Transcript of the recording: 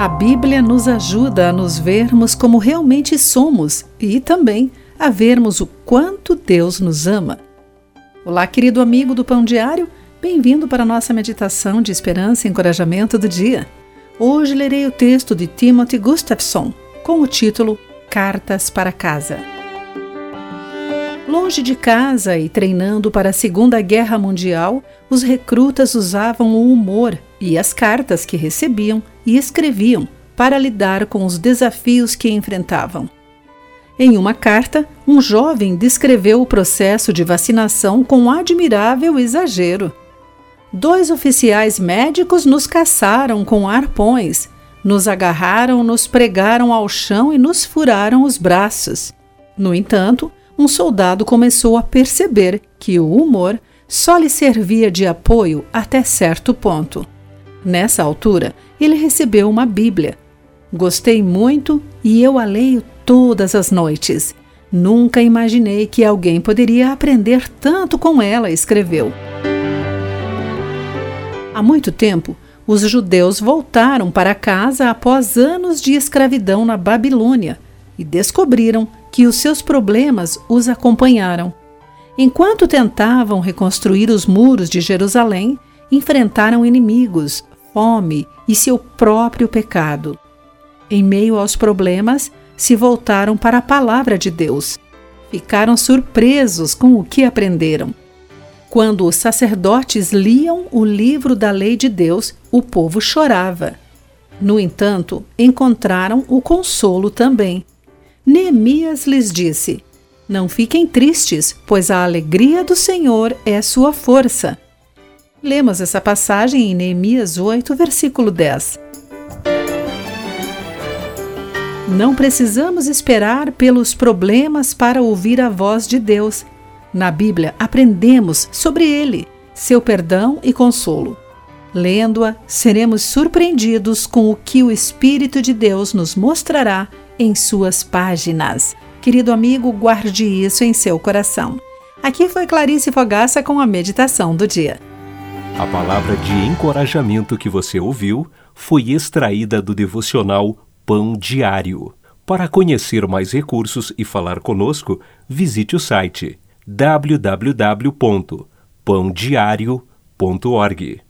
A Bíblia nos ajuda a nos vermos como realmente somos e também a vermos o quanto Deus nos ama. Olá, querido amigo do Pão Diário, bem-vindo para a nossa meditação de esperança e encorajamento do dia. Hoje lerei o texto de Timothy Gustafson com o título Cartas para Casa. Longe de casa e treinando para a Segunda Guerra Mundial, os recrutas usavam o humor e as cartas que recebiam e escreviam para lidar com os desafios que enfrentavam. Em uma carta, um jovem descreveu o processo de vacinação com admirável exagero. Dois oficiais médicos nos caçaram com arpões, nos agarraram, nos pregaram ao chão e nos furaram os braços. No entanto, um soldado começou a perceber que o humor só lhe servia de apoio até certo ponto. Nessa altura, ele recebeu uma Bíblia. Gostei muito e eu a leio todas as noites. Nunca imaginei que alguém poderia aprender tanto com ela, escreveu. Há muito tempo, os judeus voltaram para casa após anos de escravidão na Babilônia e descobriram que os seus problemas os acompanharam. Enquanto tentavam reconstruir os muros de Jerusalém, enfrentaram inimigos, fome e seu próprio pecado. Em meio aos problemas, se voltaram para a palavra de Deus. Ficaram surpresos com o que aprenderam. Quando os sacerdotes liam o livro da lei de Deus, o povo chorava. No entanto, encontraram o consolo também. Neemias lhes disse: Não fiquem tristes, pois a alegria do Senhor é sua força. Lemos essa passagem em Neemias 8, versículo 10. Não precisamos esperar pelos problemas para ouvir a voz de Deus. Na Bíblia, aprendemos sobre ele, seu perdão e consolo. Lendo-a, seremos surpreendidos com o que o Espírito de Deus nos mostrará em suas páginas. Querido amigo, guarde isso em seu coração. Aqui foi Clarice Fogaça com a meditação do dia. A palavra de encorajamento que você ouviu foi extraída do devocional Pão Diário. Para conhecer mais recursos e falar conosco, visite o site www.pãodiario.org.